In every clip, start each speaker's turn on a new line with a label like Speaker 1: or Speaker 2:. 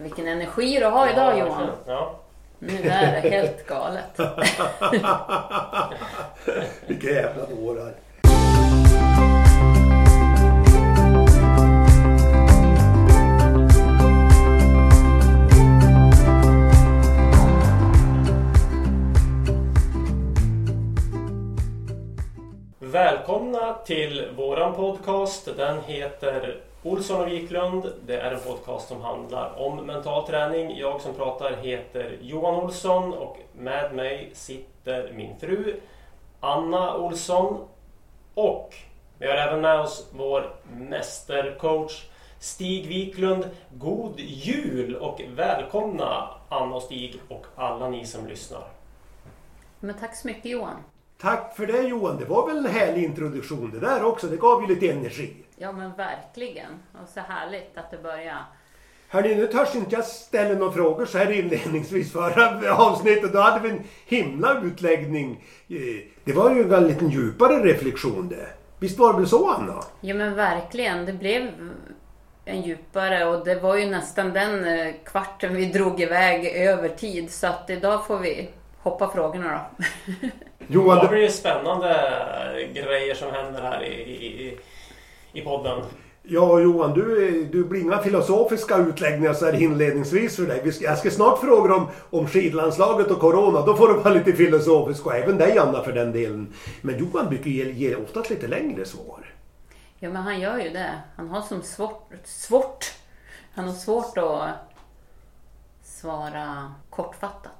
Speaker 1: Vilken energi du har idag Johan.
Speaker 2: Ja.
Speaker 1: Nu är det helt galet.
Speaker 3: Vilka jävla dårar.
Speaker 2: Till våran podcast. Den heter Olsson och Wiklund. Det är en podcast som handlar om mental träning. Jag som pratar heter Johan Olsson och med mig sitter min fru Anna Olsson. Och vi har även med oss vår mästercoach Stig Wiklund. God jul och välkomna Anna och Stig och alla ni som lyssnar.
Speaker 1: Men tack så mycket Johan.
Speaker 3: Tack för det Johan. Det var väl en härlig introduktion det där också. Det gav ju lite energi.
Speaker 1: Ja men verkligen. Och så härligt att det börjar.
Speaker 3: Hörni, nu törs inte jag ställa några frågor så här inledningsvis. Förra avsnittet då hade vi en himla utläggning. Eh, Det var ju en liten djupare reflektion det. Visst var det väl så Anna?
Speaker 1: Ja men verkligen. Det blev en djupare och det var ju nästan den eh, kvarten vi drog iväg över tid. Så att idag får vi hoppa frågorna då.
Speaker 3: Johan, det,
Speaker 2: blir det spännande grejer som händer här i, i, i podden.
Speaker 3: ja Johan, du, är- du blir inga filosofiska utläggningar så här inledningsvis för dig. Vi ska, jag ska snart fråga om, om skidlandslaget och Corona. Då får du vara lite filosofisk och även dig Anna för den delen. Men Johan brukar ge, ge oftast lite längre svar.
Speaker 1: Ja men han gör ju det. Han har som svårt, svårt. Han har svårt att svara kortfattat.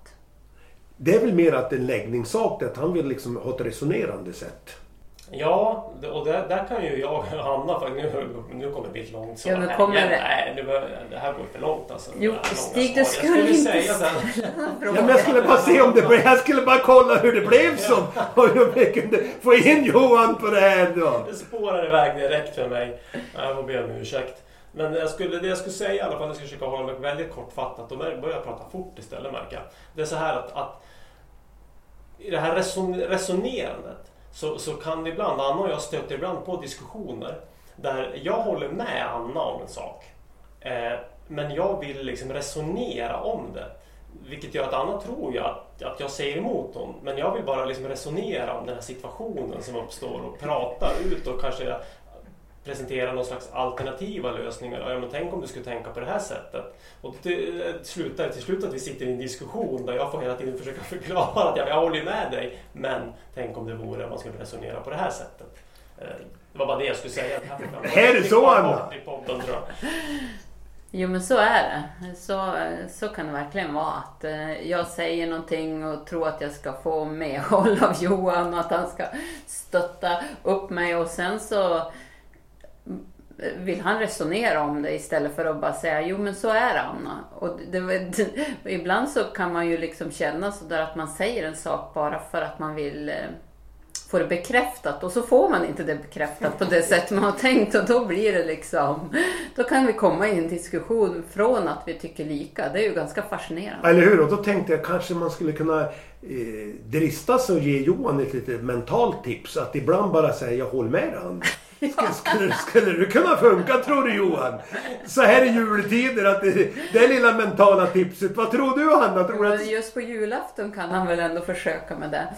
Speaker 3: Det är väl mer att det är en läggningssak, att han vill liksom ha ett resonerande sätt.
Speaker 2: Ja, och där, där kan ju jag och Hanna, för nu, nu kommer det bli ett långt svar.
Speaker 1: Ja, men kommer
Speaker 2: igen.
Speaker 1: det?
Speaker 2: Nej, nu, det här går ju för långt alltså.
Speaker 1: Jo, Stig, du skulle
Speaker 2: jag
Speaker 1: inte
Speaker 2: säga.
Speaker 3: Ja, men jag skulle bara se om det blev, jag skulle bara kolla hur det blev som. Och om jag kunde få in Johan på det här då.
Speaker 2: Det spårar iväg direkt för mig. Jag får be om ursäkt. Men jag skulle, det jag skulle säga i alla fall, jag ska försöka hålla mig väldigt kortfattat och börja prata fort istället märker jag. Det är så här att, att i det här reson, resonerandet så, så kan det ibland, Anna och jag stöter ibland på diskussioner där jag håller med Anna om en sak. Eh, men jag vill liksom resonera om det. Vilket gör att Anna tror ju att, att jag säger emot hon. Men jag vill bara liksom resonera om den här situationen som uppstår och prata ut och kanske presentera någon slags alternativa lösningar. Ja, men tänk om du skulle tänka på det här sättet. Och det slutar till slut att vi sitter i en diskussion där jag får hela tiden försöka förklara att ja, jag håller med dig. Men tänk om det vore att man skulle resonera på det här sättet. Eh, Det var bara det jag skulle säga.
Speaker 3: Är det så, Anna?
Speaker 2: I podden, tror jag.
Speaker 1: Jo men så är det. Så, så kan det verkligen vara. Att eh, jag säger någonting och tror att jag ska få medhåll av Johan och att han ska stötta upp mig och sen så vill han resonera om det istället för att bara säga jo men så är det Anna. Och det, det, ibland så kan man ju liksom känna sådär att man säger en sak bara för att man vill eh, det bekräftat och så får man inte det bekräftat på det sätt man har tänkt och då blir det liksom, då kan vi komma i en diskussion från att vi tycker lika. Det är ju ganska fascinerande.
Speaker 3: Eller hur? Och då tänkte jag kanske man skulle kunna eh, drista sig och ge Johan ett litet mentalt tips. Att ibland bara säga jag håller med dig skulle, skulle, skulle det kunna funka tror du Johan? Så här i juletider att det, det lilla mentala tipset. Vad tror du Hanna? Tror du att...
Speaker 1: Just på julafton kan han väl ändå försöka med det.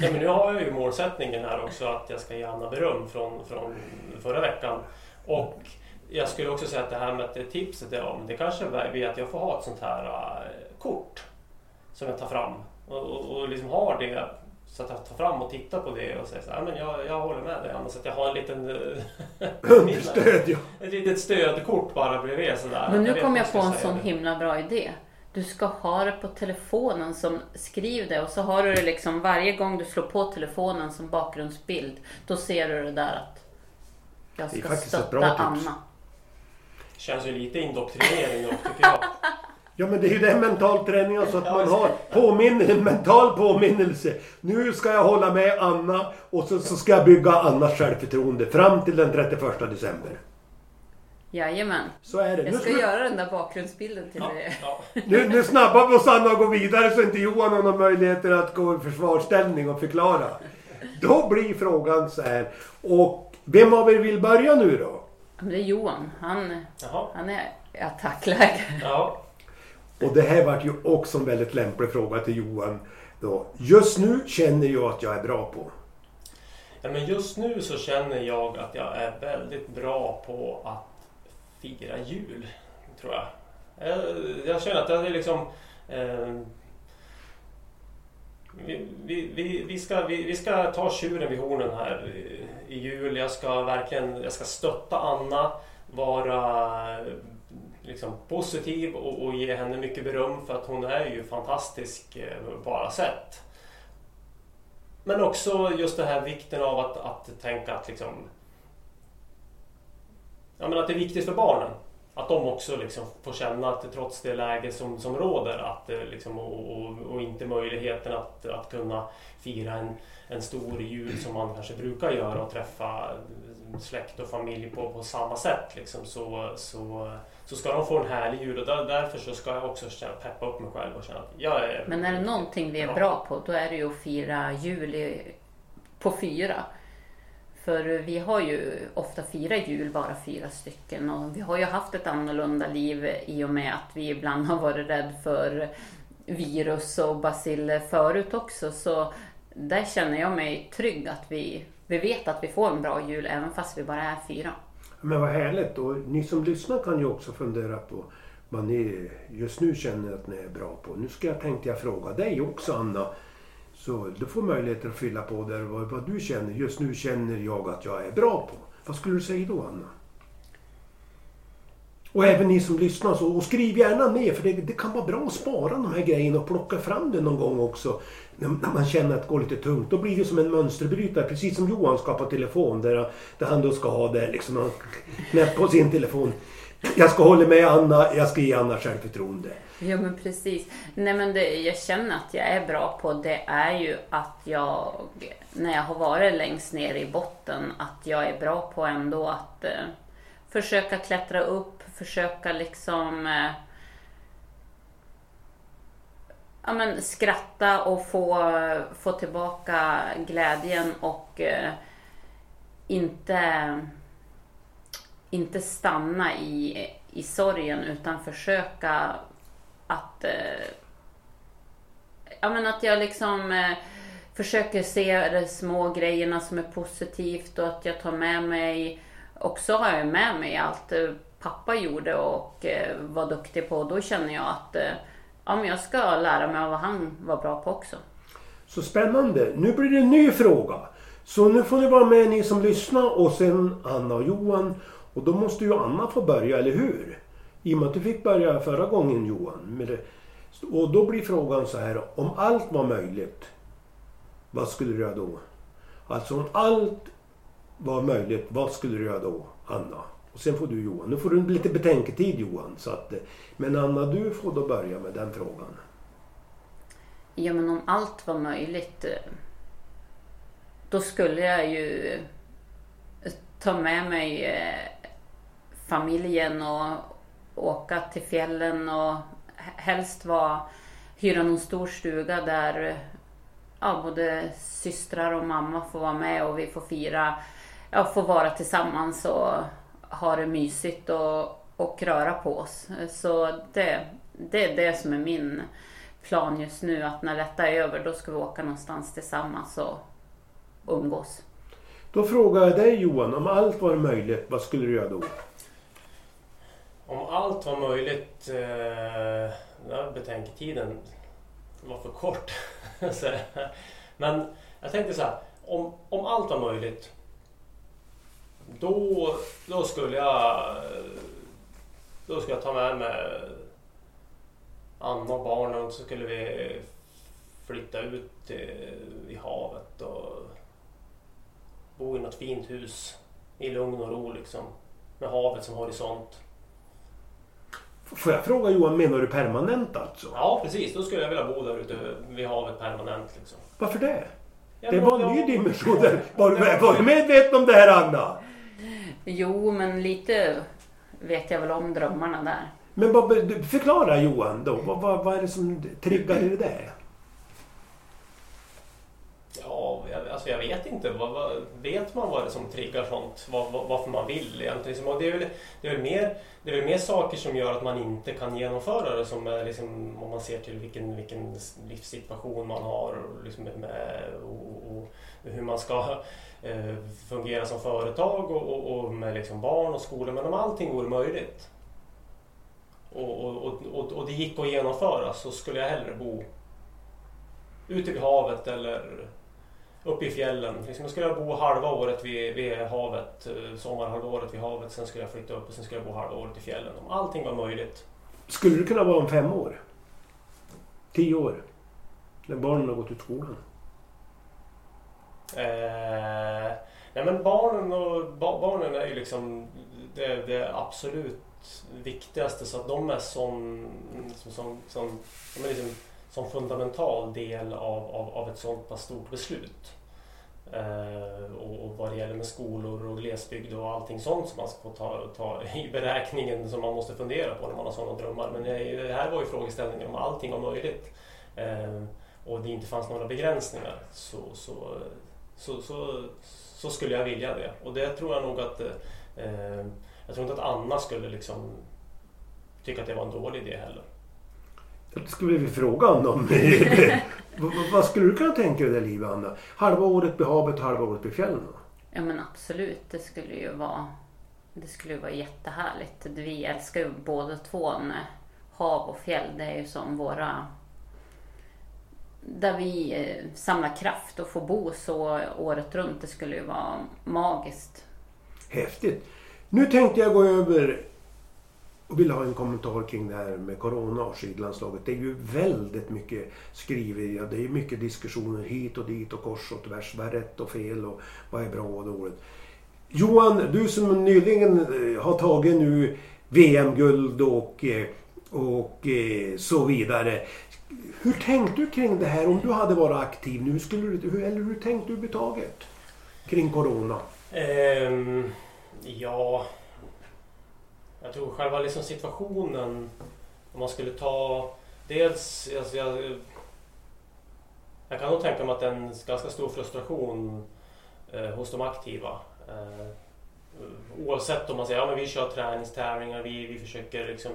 Speaker 2: Ja, men nu har jag ju målsättningen här också att jag ska ge Anna beröm från, från förra veckan. Och jag skulle också säga att det här med att det tipset är om, det kanske är att jag får ha ett sånt här uh, kort som jag tar fram och, och, och liksom har det så att jag tar fram och tittar på det och säger så här, men jag, jag håller med dig Anna, så att jag har en liten...
Speaker 3: Understöd ja.
Speaker 2: Ett litet stödkort bara bredvid sådär.
Speaker 1: Men nu
Speaker 2: Jag
Speaker 1: kom
Speaker 2: vad
Speaker 1: jag på
Speaker 2: ska
Speaker 1: en sån
Speaker 2: det.
Speaker 1: himla bra idé. Du ska ha det på telefonen som skriv det och så har du det liksom varje gång du slår på telefonen som bakgrundsbild. Då ser du det där att jag
Speaker 3: Det är
Speaker 1: ska
Speaker 3: faktiskt ett
Speaker 1: stötta
Speaker 3: bra tips.
Speaker 1: Anna.
Speaker 2: Känns ju lite indoktrinering då, tycker jag.
Speaker 3: Ja men det är ju den mental träningen så att man har påminn en mental påminnelse. Nu ska jag hålla med Anna och så, så ska jag bygga Annas självförtroende fram till den 31 december.
Speaker 1: Jajamän.
Speaker 3: Så är det.
Speaker 1: Jag
Speaker 3: Nu,
Speaker 1: ska
Speaker 3: slu-
Speaker 1: göra den där bakgrundsbilden till dig.
Speaker 2: Ja.
Speaker 3: nu, nu snabbar vi oss Anna och går vidare så inte Johan har några möjligheter att gå i försvarsställning och förklara. Då blir frågan så här. Och vem av er vill börja nu då?
Speaker 1: Det är Johan. Han,
Speaker 2: Jaha.
Speaker 1: han är i attackläge.
Speaker 2: Ja.
Speaker 3: Och det här vart ju också en väldigt lämplig fråga till Johan. Då. Just nu känner jag att jag är bra på.
Speaker 2: Ja, men just nu så känner jag att jag är väldigt bra på att fira jul, tror jag. Jag, jag känner att det är liksom... Eh, vi, vi, vi, ska, vi, vi ska ta tjuren vid hornen här i jul. Jag ska verkligen jag ska stötta Anna, vara liksom, positiv och, och ge henne mycket beröm för att hon är ju fantastisk eh, på alla sätt. Men också just det här vikten av att, att tänka att liksom... Ja, men att det är viktigt för barnen. Att de också liksom får känna att trots det läge som, som råder att, eh, liksom, och, och, och inte möjligheten att, att kunna fira en, en stor jul som man kanske brukar göra och träffa släkt och familj på, på samma sätt. Liksom, så, så, så ska de få en härlig jul och där, därför så ska jag också känna, peppa upp mig själv och känna att jag är...
Speaker 1: Men är det någonting vi är bra på, då är det ju att fira jul i, på fyra. För vi har ju ofta firat jul bara fyra stycken och vi har ju haft ett annorlunda liv i och med att vi ibland har varit rädd för virus och basiller förut också. Så där känner jag mig trygg att vi, vi vet att vi får en bra jul även fast vi bara är fyra.
Speaker 3: Men vad härligt. Och ni som lyssnar kan ju också fundera på vad ni just nu känner att ni är bra på. Nu ska jag, tänkte jag fråga dig också Anna. Så du får möjligheter att fylla på där vad, vad du känner. Just nu känner jag att jag är bra på. Vad skulle du säga då Anna? Och även ni som lyssnar, så, och skriv gärna ner för det, det kan vara bra att spara de här grejerna och plocka fram det någon gång också. När, man känner att det går lite tungt. Då blir det som en mönsterbrytare, precis som Johan ska på telefon. Där, där han då ska ha det liksom, han knäpp på sin telefon. Jag ska hålla med Anna, jag ska ge Anna självförtroende.
Speaker 1: Ja men precis. Nej men det jag känner att jag är bra på det är ju att jag, när jag har varit längst ner i botten, att jag är bra på ändå att eh, försöka klättra upp, försöka liksom eh, ja, men skratta och få, få tillbaka glädjen och eh, inte, inte stanna i, i sorgen utan försöka att, eh, ja, men att jag liksom eh, försöker se de små grejerna som är positivt och att jag tar med mig, också har jag med mig allt eh, pappa gjorde och eh, var duktig på. Då känner jag att eh, ja, men jag ska lära mig av vad han var bra på också.
Speaker 3: Så spännande. Nu blir det en ny fråga. Så nu får ni vara med ni som lyssnar och sen Anna och Johan. Och då måste ju Anna få börja, eller hur? I och med att du fick börja förra gången Johan. Med det. Och då blir frågan så här. Om allt var möjligt. Vad skulle du göra då? Alltså om allt var möjligt. Vad skulle du göra då Anna? Och sen får du Johan. Nu får du lite betänketid Johan. Så att, men Anna du får då börja med den frågan.
Speaker 1: Ja men om allt var möjligt. Eh, då skulle jag ju eh, ta med mig eh, familjen och åka till fjällen och helst vara, hyra någon stor stuga där ja, både systrar och mamma får vara med och vi får fira, ja, får vara tillsammans och ha det mysigt och, och röra på oss. Så det, det är det som är min plan just nu, att när detta är över då ska vi åka någonstans tillsammans och umgås.
Speaker 3: Då frågar jag dig Johan, om allt var möjligt, vad skulle du göra då?
Speaker 2: Om allt var möjligt, eh, betänketiden var för kort. Men jag tänkte så här, om, om allt var möjligt, då, då skulle jag då skulle jag ta med mig Anna och barnen så skulle vi flytta ut i havet och bo i något fint hus i lugn och ro liksom. Med havet som horisont.
Speaker 3: Får jag fråga Johan, menar du permanent alltså?
Speaker 2: Ja precis, då skulle jag vilja bo där ute vid havet permanent. Liksom.
Speaker 3: Varför det? Ja, det var en ny dimension. Var du medveten om det här Anna?
Speaker 1: Jo, men lite vet jag väl om drömmarna där.
Speaker 3: Men vad, förklara Johan då, vad, vad, vad är det som triggar i det där?
Speaker 2: alltså jag vet inte. Vad, vad, vet man vad det är som triggar sånt? Vad, vad, varför man vill egentligen? Och det, är väl, det, är väl mer, det är väl mer saker som gör att man inte kan genomföra det. Som är liksom, om man ser till vilken, vilken livssituation man har liksom med, och, och, hur man ska Eh, fungera som företag och, och, och med liksom barn och skola. Men om allting vore möjligt och, och, och, och det gick att genomföra så skulle jag hellre bo ute vid havet eller uppe i fjällen. Liksom jag skulle bo halva året vid, vid havet, eh, sommarhalvåret vid havet. Sen skulle jag flytta upp och sen skulle jag bo halva året i fjällen. Om allting var möjligt.
Speaker 3: Skulle det kunna vara om fem år? Tio år? När barnen har gått ut skolan?
Speaker 2: Eh, nej men barnen, och, ba, barnen är ju liksom det, det absolut viktigaste. Så att de är som, som, som, som de är liksom som fundamental del av, av, av ett sådant pass stort beslut. Eh, och, och vad det gäller med skolor och glesbygd och allting sånt som man ska ta, ta i beräkningen som man måste fundera på när man har sådana drömmar. Men det, här var ju frågeställningen om allting var möjligt eh, och det inte fanns några begränsningar så, så, så, så, så skulle jag vilja det. Och det tror jag nog att eh, jag tror inte att Anna skulle liksom tycka att det var en dålig idé heller.
Speaker 3: Det skulle vi fråga honom. vad skulle du kunna tänka dig det livet Anna? Halva året vid havet och halva året vid fjällen?
Speaker 1: Ja men absolut, det skulle ju vara det skulle vara jättehärligt. Vi älskar ju båda två hav och fjäll. Det är ju som våra... Där vi eh, samlar kraft och får bo så året runt. Det skulle ju vara magiskt.
Speaker 3: Häftigt. Nu tänkte jag gå över och vill ha en kommentar kring det här med Corona och skidlandslaget. Det är ju väldigt mycket skriverier. Det är mycket diskussioner hit och dit och kors och tvärs. Vad är rätt och fel och vad är bra och dåligt. Johan, du som nyligen eh, har tagit nu VM-guld och, eh, och så vidare. Hur tänkte du kring det här? Om du hade varit aktiv nu, skulle du, eller hur tänkte du överhuvudtaget kring Corona?
Speaker 2: Um, ja, jag tror själva liksom situationen, om man skulle ta dels, alltså jag, jag kan nog tänka mig att det är en ganska stor frustration eh, hos de aktiva. Eh, oavsett om man säger att ja, vi kör träningstävlingar, vi, vi försöker liksom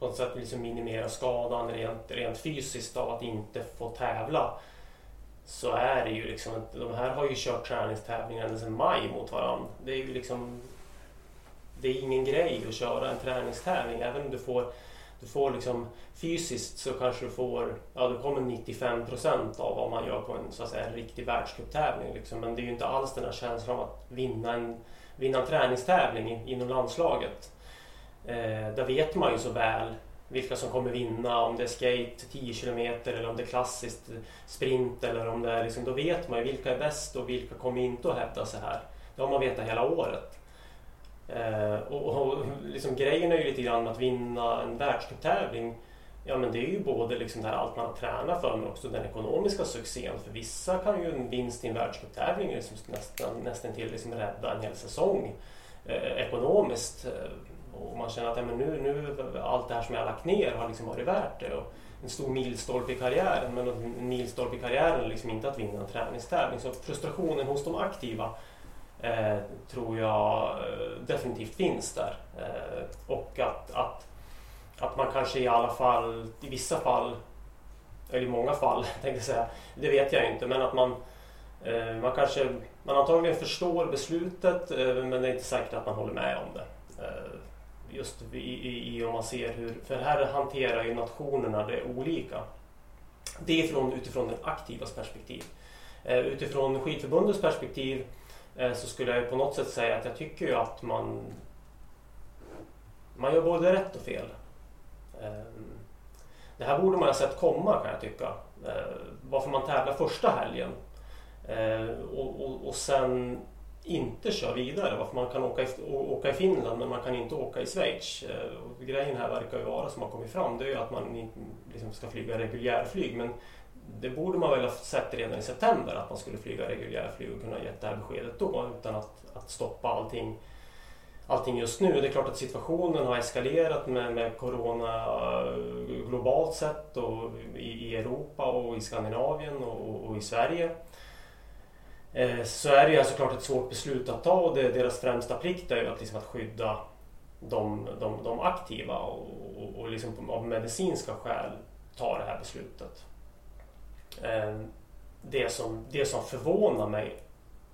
Speaker 2: på något sätt liksom minimera skadan rent, rent fysiskt av att inte få tävla. Så är det ju liksom, de här har ju kört träningstävlingar ända sedan maj mot varandra. Det är ju liksom det är ingen grej att köra en träningstävling. Även om du får, du får liksom, fysiskt så kanske du får, ja du kommer 95 procent av vad man gör på en, så att säga, en riktig världscuptävling. Liksom. Men det är ju inte alls den här känslan av att vinna en, vinna en träningstävling inom landslaget. Eh, där vet man ju så väl vilka som kommer vinna, om det är skate 10 kilometer eller om det är klassiskt sprint eller om det är liksom, då vet man ju vilka är bäst och vilka kommer inte att hävda sig här. Det har man vetat hela året. Eh, och, och liksom, grejen är ju lite grann att vinna en världscuptävling Ja men det är ju både liksom det här allt man har tränat för men också den ekonomiska succén. För vissa kan ju en vinst i en världscuptävling liksom nästan, nästan till liksom rädda en hel säsong eh, ekonomiskt. Och man känner att ja, men nu, nu allt det här som jag har lagt ner har liksom varit värt det. Och en stor milstolpe i karriären men en milstolpe i karriären är liksom inte att vinna en träningstävling. Så frustrationen hos de aktiva eh, tror jag eh, definitivt finns där. Eh, och att, att att man kanske i alla fall, i vissa fall, eller i många fall tänkte jag säga, det vet jag inte, men att man, eh, man kanske, man antagligen förstår beslutet eh, men det är inte säkert att man håller med om det. Just i, i, i om man ser hur, för här hanterar ju nationerna det olika. Det är från, utifrån den aktivas perspektiv. Eh, utifrån skidförbundets perspektiv eh, så skulle jag på något sätt säga att jag tycker ju att man man gör både rätt och fel. Eh, det här borde man ha sett komma kan jag tycka. Eh, varför man tävlar första helgen och, och, och sen inte kör vidare. Varför man kan åka i, åka i Finland men man kan inte åka i Schweiz. Eh, och grejen här verkar ju vara som har kommit fram det är ju att man liksom ska flyga reguljärflyg men det borde man väl ha sett redan i september att man skulle flyga reguljärflyg och kunna ge det här beskedet då utan att, att stoppa allting allting just nu. Det är klart att situationen har eskalerat med, med Corona eh, globalt sett och i, i Europa och i Skandinavien och, och i Sverige. Eh, så är det ju alltså såklart ett svårt beslut att ta och det, deras främsta plikt är ju att, liksom att skydda de, de, de aktiva och, och, och liksom av medicinska skäl ta det här beslutet. Eh, det, som, det som förvånar mig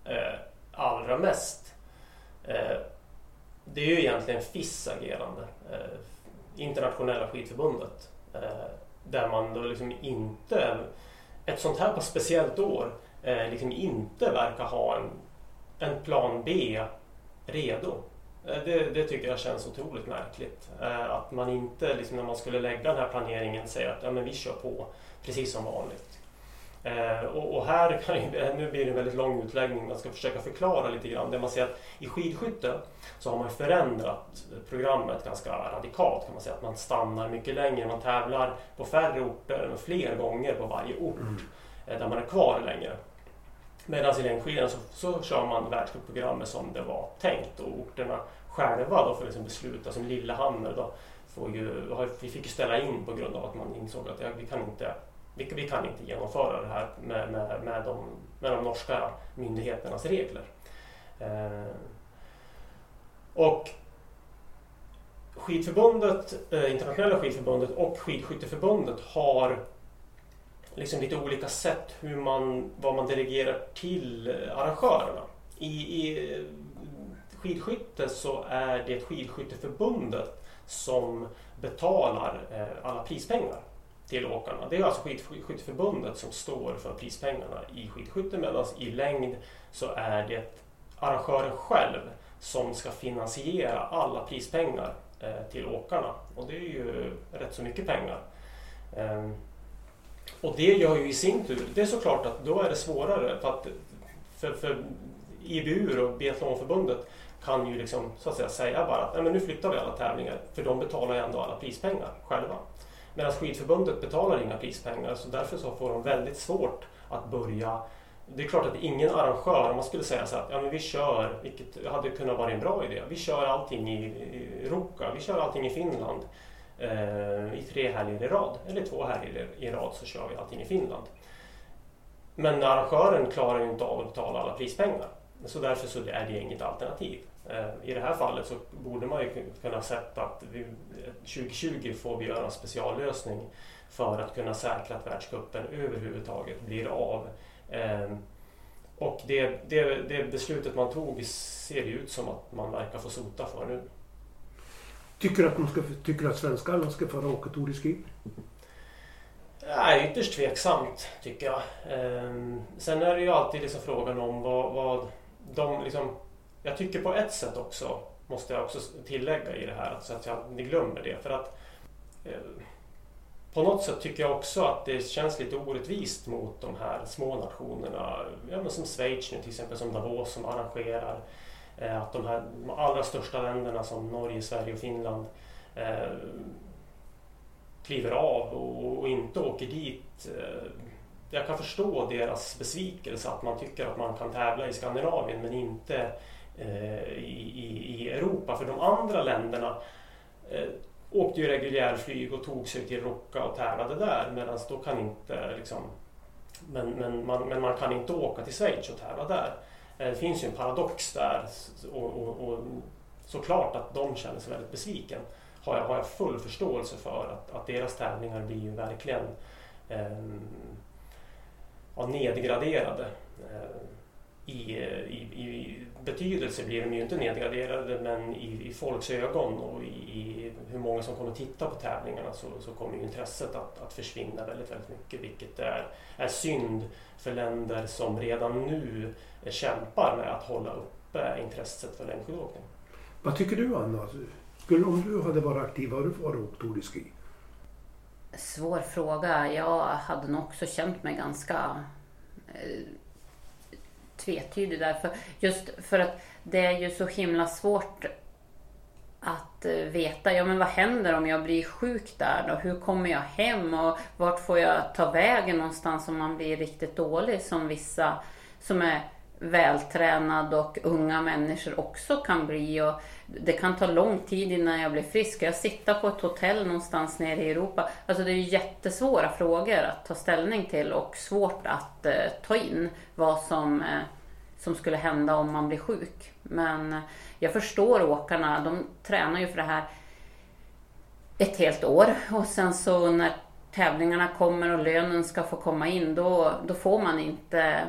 Speaker 2: eh, allra mest det är ju egentligen FIS agerande, Internationella skidförbundet. Där man då liksom inte, ett sånt här på speciellt år, eh, liksom inte verkar ha en, en plan B redo. Eh, det, det, tycker jag känns otroligt märkligt. Eh, att man inte, liksom när man skulle lägga den här planeringen, säger att ja, men vi kör på precis som vanligt. Eh, och, och, här kan ju, nu blir det en väldigt lång utläggning, man ska försöka förklara lite grann. Det man ser att i skidskytte så har man förändrat programmet ganska radikalt kan man säga. Att man stannar mycket längre, man tävlar på färre orter fler gånger på varje ort mm. eh, där man är kvar längre. Medan i längdskidan så, så kör man världscupprogrammet som det var tänkt och orterna själva då får liksom besluta. Som Lillehammer då får ju, vi fick ju ställa in på grund av att man insåg att ja, vi kan inte vi, vi kan inte genomföra det här med, med, med, de, med de norska myndigheternas regler. Eh, och Skidförbundet, eh, Internationella skidförbundet och Skidskytteförbundet har liksom lite olika sätt hur man, vad man delegerar till eh, arrangörerna. I, i eh, skidskytte så är det Skidskytteförbundet som betalar eh, alla prispengar till åkarna. Det är alltså Skidskytteförbundet som står för prispengarna i skidskytte medan i längd så är det arrangören själv som ska finansiera alla prispengar till åkarna. Och det är ju rätt så mycket pengar. Ehm, och det gör ju i sin tur, det är såklart att då är det svårare för att för, för IBU och Biathlonförbundet kan ju liksom, så att säga, säga bara att men nu flyttar vi alla tävlingar för de betalar ju ändå alla prispengar själva. Medan skidförbundet betalar inga prispengar så därför så får de väldigt svårt att börja det är klart att ingen arrangör, om man skulle säga så att ja, men vi kör, vilket hade kunnat vara en bra idé, vi kör allting i, i Ruka, vi kör allting i Finland Eh, i tre helger i rad, eller två helger i rad så kör vi allting i Finland. Men arrangören klarar ju inte av att betala alla prispengar, så därför så är det inget alternativ. Eh, I det här fallet så borde man ju kunna sett att vi, 2020 får vi göra en speciallösning för att kunna säkra att världscupen överhuvudtaget blir av. Ehm, och det, det, det beslutet man tog ser det ut som att man verkar få sota för nu.
Speaker 3: Tycker du att, man ska, tycker att svenskarna ska få åka Tour de Ski?
Speaker 2: Nej, ytterst tveksamt tycker jag. Ehm, sen är det ju alltid liksom frågan om vad, vad de liksom jag tycker på ett sätt också, måste jag också tillägga i det här, så att jag ni glömmer det. För att eh, på något sätt tycker jag också att det känns lite orättvist mot de här små nationerna, ja, som Schweiz nu till exempel, som Davos som arrangerar. Eh, att de här de allra största länderna som Norge, Sverige och Finland eh, kliver av och, och inte åker dit. Eh, jag kan förstå deras besvikelse att man tycker att man kan tävla i Skandinavien men inte eh, i, i, i, Europa. För de andra länderna eh, åkte ju reguljärflyg och tog sig till Rocca och tävlade där medan då kan inte liksom, men, men, man, men man kan inte åka till Schweiz och tävla där. Eh, det finns ju en paradox där och, och, och såklart att de känner sig väldigt besviken. Har jag, har jag full förståelse för att, att deras tävlingar blir ju verkligen eh, ja, nedgraderade. Eh, i, i, i, betydelse blir de ju inte nedgraderade men i, i folks ögon och i, i, hur många som kommer titta på tävlingarna så, så kommer intresset att, att försvinna väldigt, väldigt mycket vilket är, är synd för länder som redan nu kämpar med att hålla uppe intresset för längdskidåkning.
Speaker 3: Vad tycker du Anna? Skulle, om du hade varit aktiv, har du varit åkt Tour ski?
Speaker 1: Svår fråga. Jag hade nog också känt mig ganska eh, tvetydig där. För, just för att det är ju så himla svårt att eh, veta, ja men vad händer om jag blir sjuk där då? Hur kommer jag hem och vart får jag ta vägen någonstans om man blir riktigt dålig som vissa som är vältränad och unga människor också kan bli. Och det kan ta lång tid innan jag blir frisk. Ska jag sitta på ett hotell någonstans nere i Europa? Alltså det är ju jättesvåra frågor att ta ställning till och svårt att eh, ta in vad som, eh, som skulle hända om man blir sjuk. Men eh, jag förstår åkarna. De tränar ju för det här ett helt år och sen så när tävlingarna kommer och lönen ska få komma in då, då får man inte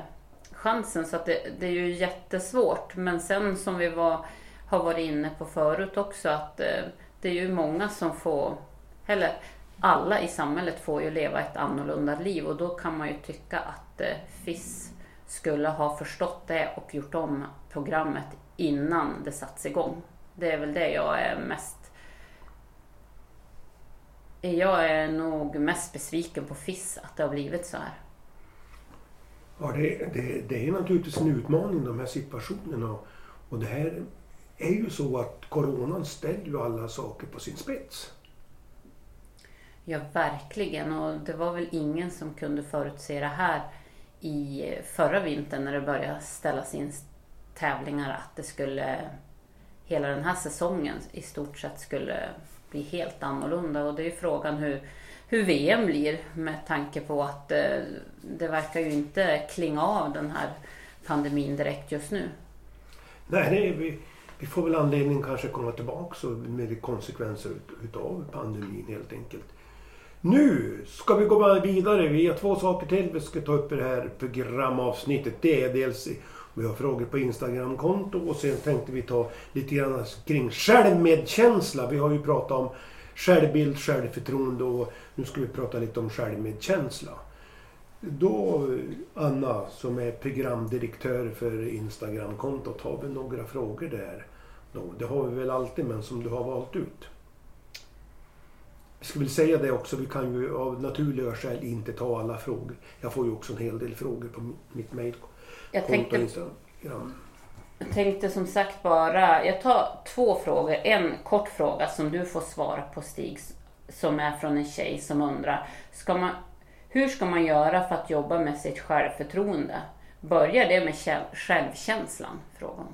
Speaker 1: chansen. Så att det, det är ju jättesvårt. Men sen som vi var, har varit inne på förut också att eh, det är ju många som får, eller alla i samhället får ju leva ett annorlunda liv och då kan man ju tycka att eh, FIS skulle ha förstått det och gjort om programmet innan det satts igång. Det är väl det jag är mest jag är nog mest besviken på FIS att det har blivit så här.
Speaker 3: Ja, det, det, det är naturligtvis en utmaning de här situationerna. Och det här är ju så att coronan ställer ju alla saker på sin spets.
Speaker 1: Ja, verkligen. Och det var väl ingen som kunde förutse det här i förra vintern när det började ställas in tävlingar att det skulle hela den här säsongen i stort sett skulle bli helt annorlunda. Och det är ju frågan hur hur VM blir med tanke på att eh, det verkar ju inte klinga av den här pandemin direkt just nu.
Speaker 3: Nej, nej vi, vi får väl anledning kanske komma tillbaka med konsekvenser utav pandemin helt enkelt. Nu ska vi gå vidare. Vi har två saker till vi ska ta upp i det här programavsnittet. Det är dels vi har frågor på Instagramkonto och sen tänkte vi ta lite grann kring självmedkänsla. Vi har ju pratat om självbild, självförtroende och nu ska vi prata lite om självmedkänsla. Då, Anna, som är programdirektör för Instagramkontot, har vi några frågor där? Det har vi väl alltid, men som du har valt ut. Jag ska väl säga det också, vi kan ju av naturliga skäl inte ta alla frågor. Jag får ju också en hel del frågor på mitt mejlkonto.
Speaker 1: Jag tänkte, jag tänkte som sagt bara, jag tar två frågor. En kort fråga som du får svara på Stig, som är från en tjej som undrar, ska man, hur ska man göra för att jobba med sitt självförtroende? Börjar det med självkänslan? Frågar hon.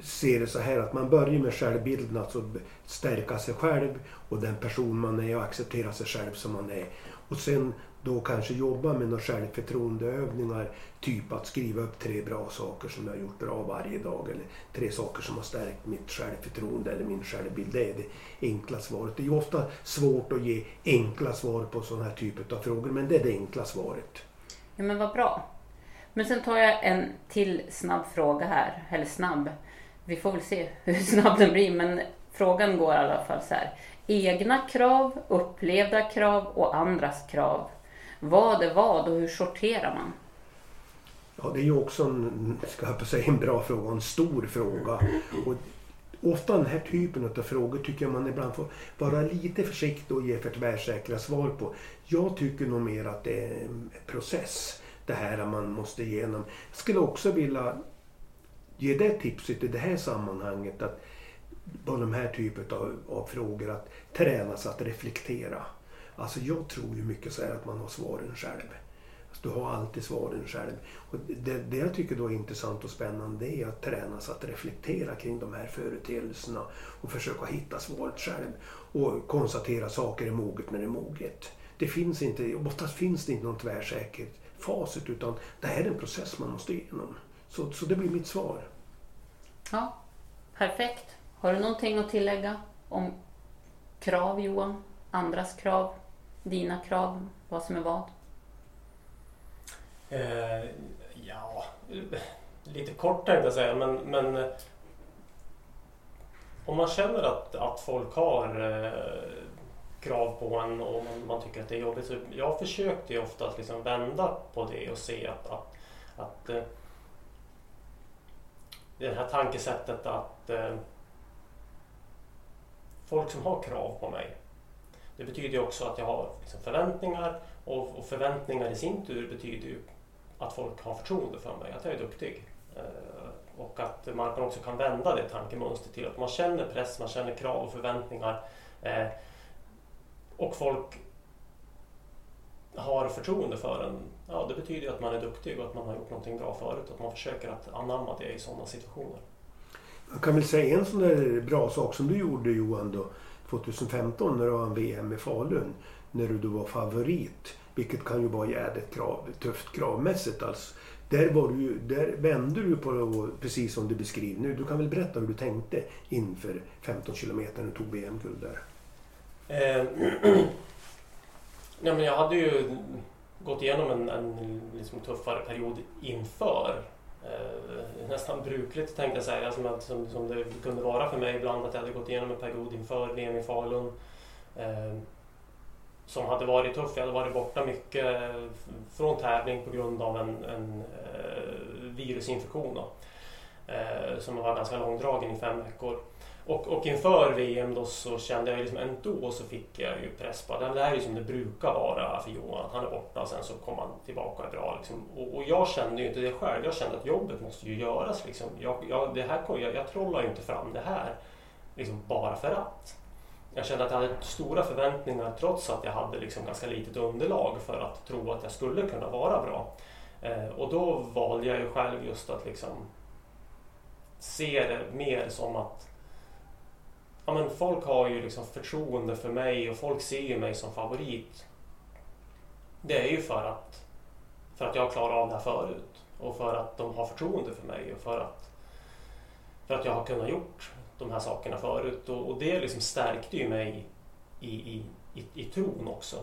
Speaker 3: se det så här att man börjar med självbilden, alltså stärka sig själv och den person man är och acceptera sig själv som man är. Och sen då kanske jobba med några självförtroendeövningar, typ att skriva upp tre bra saker som jag har gjort bra varje dag eller tre saker som har stärkt mitt självförtroende eller min självbild. Det är det enkla svaret. Det är ju ofta svårt att ge enkla svar på sådana här typer av frågor, men det är det enkla svaret.
Speaker 1: Ja men vad bra. Men sen tar jag en till snabb fråga här, eller snabb. Vi får väl se hur snabb den blir, men frågan går i alla fall så här. Egna krav, upplevda krav och andras krav. Vad är vad och hur sorterar man?
Speaker 3: Ja, det är ju också en, ska jag säga, en bra fråga, en stor fråga. Och ofta den här typen av frågor tycker jag man ibland får vara lite försiktig och ge för tvärsäkra svar på. Jag tycker nog mer att det är en process, det här man måste igenom. Jag skulle också vilja ge det tipset i det här sammanhanget att på de här typen av, av frågor att tränas att reflektera. Alltså jag tror ju mycket så här att man har svaren själv. Alltså, du har alltid svaren själv. Och det, det jag tycker då är intressant och spännande är att tränas att reflektera kring de här företeelserna och försöka hitta svaret själv. Och konstatera att saker är moget när det är moget. Det finns inte, oftast finns det inte någon tvärsäker facit utan det här är en process man måste igenom. Så, så det blir mitt svar.
Speaker 1: Ja, perfekt. Har du någonting att tillägga om krav Johan? Andras krav? Dina krav? Vad som är vad?
Speaker 2: Eh, ja, lite kort tänkte jag säga, men, men eh, om man känner att, att folk har eh, krav på en och man, man, tycker att det är jobbigt. Så jag försökte ju ofta att liksom vända på det och se att, att, att eh, det här tankesättet att eh, folk som har krav på mig det betyder ju också att jag har liksom förväntningar och, och, förväntningar i sin tur betyder ju att folk har förtroende för mig, att jag är duktig. Eh, och att man också kan vända det tankemönstret till att man känner press, man känner krav och förväntningar eh, och folk har förtroende för en. Ja, det betyder ju att man är duktig och att man har gjort någonting bra förut och att man försöker att anamma det i sådana situationer.
Speaker 3: Man kan väl säga en sån där bra sak som du gjorde Johan då 2015 när du vann VM i Falun. När du då var favorit. Vilket kan ju vara jävligt krav, tufft kravmässigt. Alltså, där, var du, där vände du på det, precis som du beskriver nu. Du kan väl berätta hur du tänkte inför 15 kilometer och tog VM-guld där.
Speaker 2: Eh, nej, men jag hade ju gått igenom en, en liksom tuffare period inför. Eh, nästan brukligt tänkte jag säga, som, att- som, som det kunde vara för mig ibland att jag hade gått igenom en period inför VM i Falun. Eh, som hade varit tuff. Jag hade varit borta mycket eh, från tävling på grund av en, en eh, virusinfektion. Då, eh, som var ganska långdragen i fem veckor. Och, och inför VM då så kände jag liksom ändå så fick jag ju press på att det här är ju som det brukar vara för Johan. Han är borta och sen så kommer han tillbaka och är bra. Liksom. Och, och jag kände ju inte det själv. Jag kände att jobbet måste ju göras. Liksom. Jag, jag, det här, jag, jag trollar ju inte fram det här liksom bara för att. Jag kände att jag hade stora förväntningar trots att jag hade liksom ganska litet underlag för att tro att jag skulle kunna vara bra. Eh, och då valde jag ju själv just att liksom se det mer som att ja, men folk har ju liksom förtroende för mig och folk ser ju mig som favorit. Det är ju för att, för att jag klarar av det här förut och för att de har förtroende för mig och för att, för att jag har kunnat gjort de här sakerna förut. Och, och det liksom stärkte ju mig i, i, i, i tron också.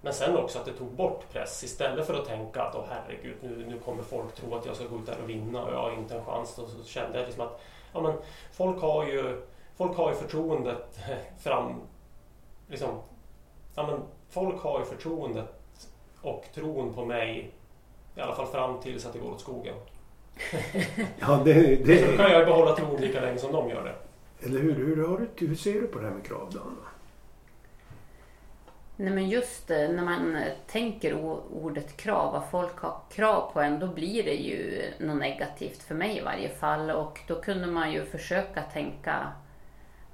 Speaker 2: Men sen också att det tog bort press istället för att tänka att oh, herregud nu, nu kommer folk tro att jag ska gå ut där och vinna och jag har inte en chans. Då så kände jag liksom att ja, men folk har ju folk har ju förtroendet fram... Liksom, ja, men folk har ju förtroendet och tron på mig i alla fall fram tills att det går åt skogen.
Speaker 3: Ja, det,
Speaker 2: Så
Speaker 3: det,
Speaker 2: kan jag behålla tron lika länge som de gör det.
Speaker 3: eller hur? Hur, har du, hur ser du på det här med krav då, Anna?
Speaker 1: Nej men just det, när man eh, tänker ordet krav, vad folk har krav på en, då blir det ju något negativt för mig i varje fall. Och då kunde man ju försöka tänka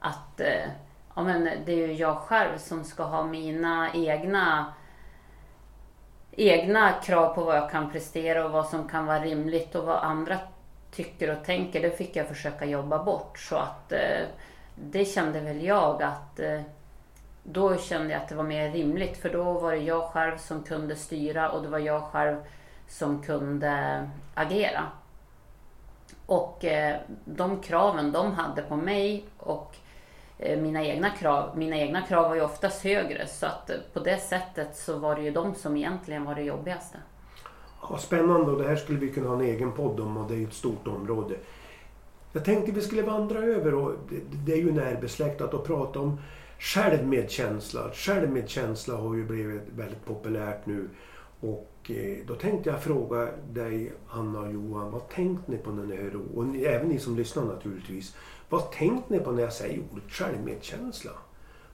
Speaker 1: att eh, ja, men det är ju jag själv som ska ha mina egna egna krav på vad jag kan prestera och vad som kan vara rimligt och vad andra tycker och tänker. Det fick jag försöka jobba bort. Så att eh, det kände väl jag att eh, då kände jag att det var mer rimligt för då var det jag själv som kunde styra och det var jag själv som kunde agera. Och eh, de kraven de hade på mig och Eh, mina egna krav, mina egna krav var ju oftast högre så att eh, på det sättet så var det ju de som egentligen var det jobbigaste.
Speaker 3: Ja, spännande och det här skulle vi kunna ha en egen podd om och det är ju ett stort område. Jag tänkte vi skulle vandra över och det, är ju närbesläktat att prata om självmedkänsla. Självmedkänsla har ju blivit väldigt populärt nu. Och eh, då tänkte jag fråga dig Anna och Johan, vad tänkte ni på när ni hörde och även ni som lyssnar naturligtvis. Vad tänkte ni på när jag säger ordet självmedkänsla?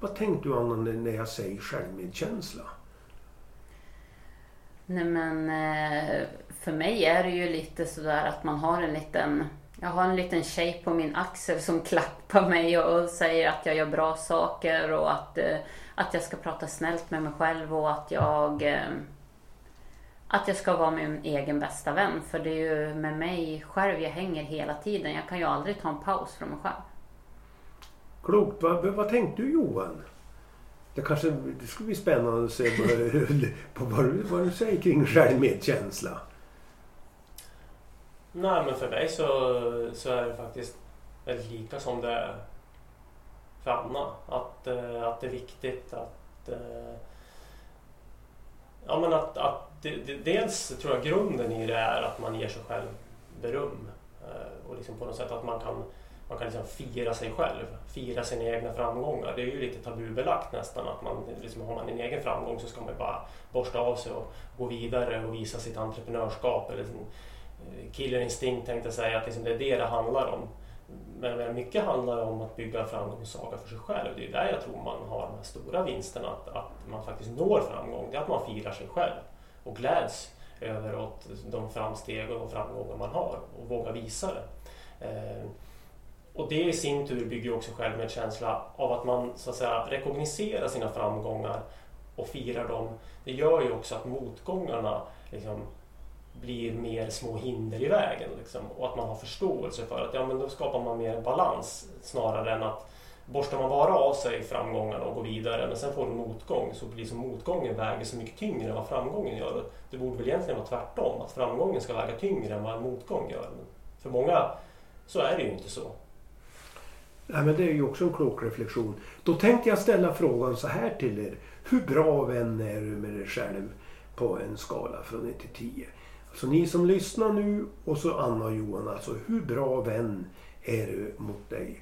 Speaker 3: Vad tänkte du Anna när jag säger självmedkänsla?
Speaker 1: Nej men eh, för mig är det ju lite sådär att man har en liten jag har en liten tjej på min axel som klappar mig och, säger att jag gör bra saker och att, eh, att jag ska prata snällt med mig själv och att jag eh, att jag ska vara min egen bästa vän. För det är ju med mig själv jag hänger hela tiden. Jag kan ju aldrig ta en paus från mig själv.
Speaker 3: Klokt. Vad, vad tänkte du Johan? Det kanske det skulle bli spännande att se vad, på vad, du, vad du säger kring självmedkänsla.
Speaker 2: Nej men för mig så, så är det faktiskt väldigt lika som det är för Anna. Att, eh, att det är viktigt att eh, Ja men att, att det, det, dels tror jag grunden i det är att man ger sig själv beröm. Eh, och liksom på något sätt att man kan, man kan liksom fira sig själv. Fira sina egna framgångar. Det är ju lite tabubelagt nästan. Att man, liksom, har man en egen framgång så ska man bara borsta av sig och gå vidare och visa sitt entreprenörskap. Eller sin, eh, killer instinct tänkte jag säga, att liksom det är det det handlar om. Men men mycket handlar om att bygga framgångssaga för sig själv. Det är där jag tror man har de här stora vinsterna. Att, att man faktiskt når framgång. Det är att man firar sig själv och gläds över åt de framsteg och de framgångar man har och vågar visa det. Eh, och det i sin tur bygger också självmedkänsla av att man så att säga rekogniserar sina framgångar och firar dem. Det gör ju också att motgångarna liksom, blir mer små hinder i vägen. Liksom, och att man har förståelse för att ja, men då skapar man mer balans snarare än att borstar man bara av sig framgångarna och går vidare men sen får du motgång så blir som motgången väger så mycket tyngre än vad framgången gör. Det borde väl egentligen vara tvärtom, att framgången ska väga tyngre än vad en motgång gör. Men för många så är det ju inte så.
Speaker 3: Nej, men det är ju också en klok reflektion. Då tänkte jag ställa frågan så här till er. Hur bra vän är du med dig själv på en skala från 1 till 10? Alltså ni som lyssnar nu och så Anna och Johan. Alltså hur bra vän är du mot dig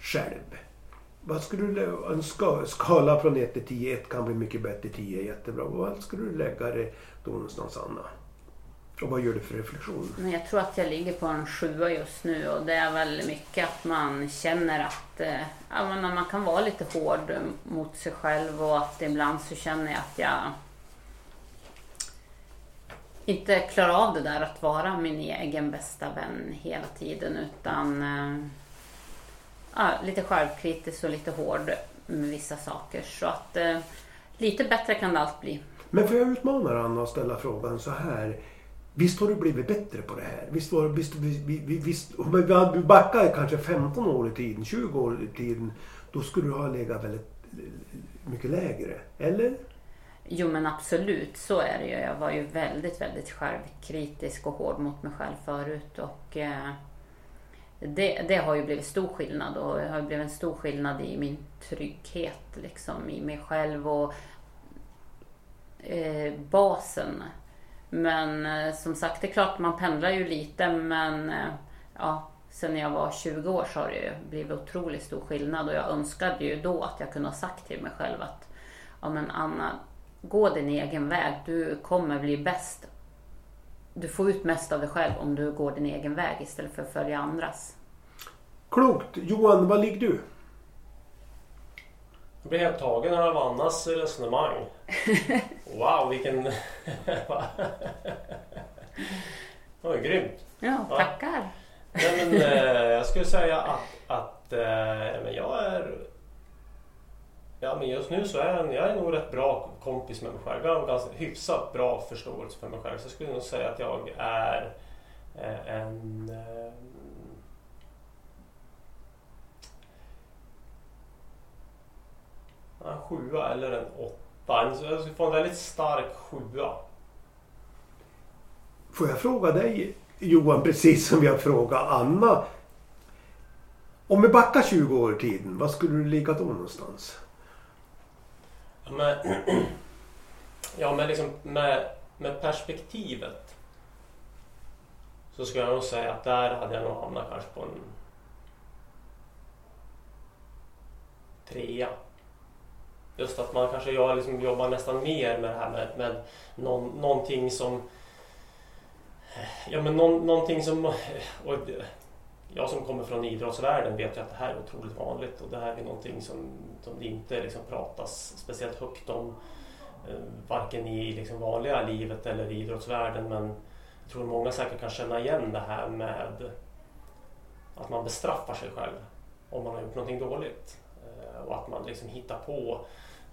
Speaker 3: själv? Vad skulle du, en skala från 1 till 10, 1 kan bli mycket bättre, 10 är jättebra. Vad skulle du lägga det då någonstans Anna? Och vad gör du för reflektion?
Speaker 1: Men jag tror att jag ligger på en sjua just nu och det är väl mycket att man känner att eh, menar, man kan vara lite hård mot sig själv och att ibland så känner jag att jag inte klarar av det där att vara min egen bästa vän hela tiden utan eh, ja, lite självkritisk och lite hård med vissa saker. Så att eh, lite bättre kan det allt bli.
Speaker 3: Men får jag utmana Anna och ställa frågan så här. Visst har du blivit bättre på det här? Visst var, visst, visst, visst, om vi backar kanske 15 år i tiden, 20 år i tiden. Då skulle du ha legat väldigt mycket lägre, eller?
Speaker 1: Jo men absolut, så är det ju. Jag var ju väldigt, väldigt självkritisk och hård mot mig själv förut. Och eh, det, det, har ju blivit stor skillnad och det har blivit en stor skillnad i min trygghet liksom, i mig själv och eh, basen men eh, som sagt, det är klart man pendlar ju lite men eh, ja, sen jag var 20 år så har det ju blivit otroligt stor skillnad och jag önskade ju då att jag kunde ha sagt till mig själv att ja men Anna, gå din egen väg. Du kommer bli bäst. Du får ut mest av dig själv om du går din egen väg istället för att följa andras.
Speaker 3: Klokt! Johan, var ligger du?
Speaker 2: Jag blir helt tagen av Annas resonemang. Wow, vilken... det var ju grymt.
Speaker 1: Ja, tackar.
Speaker 2: Ja. Nej, men, eh, jag skulle säga att, att eh, men jag är... Ja, men just nu så är jag, jag är nog rätt bra kompis med mig själv. Jag har en ganska hyfsat bra förståelse för mig själv. Så jag skulle nog säga att jag är eh, en... Eh, en sjua eller en åtta. Jag skulle få en väldigt stark sjua.
Speaker 3: Får jag fråga dig Johan, precis som jag frågade Anna. Om vi backar 20 år i tiden, vad skulle du ligga då någonstans?
Speaker 2: Ja, men, ja, men liksom med, med perspektivet så skulle jag nog säga att där hade jag nog hamnat kanske på en trea. Just att man kanske jag liksom jobbar nästan mer med det här med, med någon, någonting som... Ja men någon, någonting som... Och jag som kommer från idrottsvärlden vet ju att det här är otroligt vanligt och det här är någonting som, som det inte liksom pratas speciellt högt om. Eh, varken i liksom vanliga livet eller i idrottsvärlden men jag tror många säkert kan känna igen det här med att man bestraffar sig själv om man har gjort någonting dåligt. Eh, och att man liksom hittar på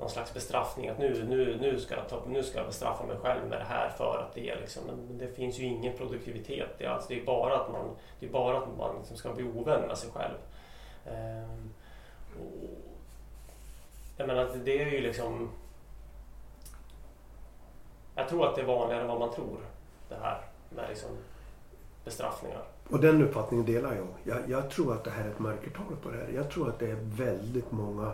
Speaker 2: någon slags bestraffning. Att nu, nu, nu, ska jag ta, nu ska jag bestraffa mig själv med det här för att det är liksom, men det finns ju ingen produktivitet. Det är, alltså, det är bara att man, det är bara att man liksom ska bli ovän med sig själv. Ehm, och, jag menar, det är ju liksom... Jag tror att det är vanligare än vad man tror, det här med liksom bestraffningar.
Speaker 3: Och den uppfattningen delar jag. jag. Jag tror att det här är ett mörkertal på det här. Jag tror att det är väldigt många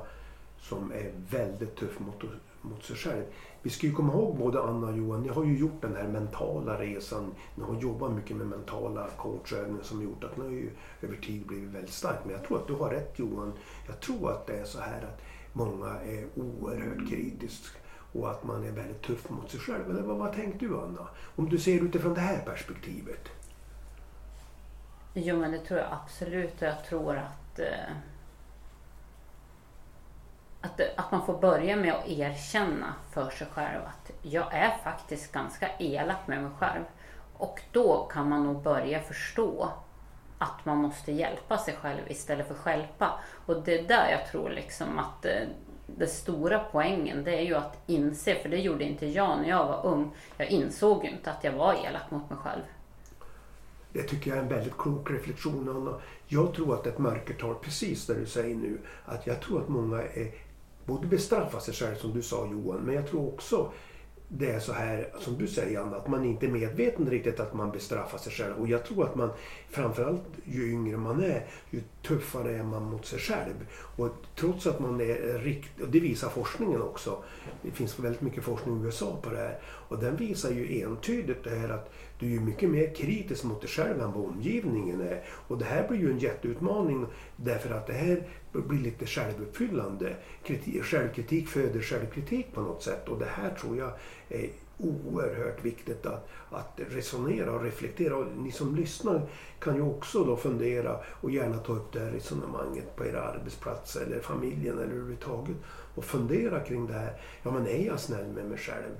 Speaker 3: som är väldigt tuff mot, mot sig själv. Vi ska ju komma ihåg både Anna och Johan, ni har ju gjort den här mentala resan. Ni har jobbat mycket med mentala coachövningar som gjort att ni har ju över tid blivit väldigt stark. Men jag tror att du har rätt Johan. Jag tror att det är så här att många är oerhört kritiska och att man är väldigt tuff mot sig själv. Eller vad, vad tänkte du Anna? Om du ser utifrån det här perspektivet.
Speaker 1: Jo men det tror jag absolut och jag tror att eh att, att man får börja med att erkänna för sig själv att jag är faktiskt ganska elak med mig själv. Och då kan man nog börja förstå att man måste hjälpa sig själv istället för skälpa. Och det är där jag tror liksom att eh, den stora poängen det är ju att inse, för det gjorde inte jag när jag var ung. Jag insåg ju inte att jag var elak mot mig själv.
Speaker 3: det tycker jag är en väldigt klok reflektion Anna. Jag tror att ett mörkertal, precis det du säger nu, att jag tror att många är, både bestraffa sig själv som du sa Johan, men jag tror också det är så här som du säger Anna, att man inte är medveten riktigt att man bestraffar sig själv. Och jag tror att man, framförallt ju yngre man är, ju tuffare är man mot sig själv. Och trots att man är riktigt, och det visar forskningen också, det finns väldigt mycket forskning i USA på det här. Och den visar ju entydigt det här att du är mycket mer kritisk mot dig själv än vad omgivningen är. Och det här blir ju en jätteutmaning därför att det här blir lite självuppfyllande. Kritik, självkritik föder självkritik på något sätt och det här tror jag är oerhört viktigt att, att resonera och reflektera. Och ni som lyssnar kan ju också då fundera och gärna ta upp det här resonemanget på era arbetsplatser eller familjen eller överhuvudtaget och fundera kring det här. Ja men är jag snäll med mig själv?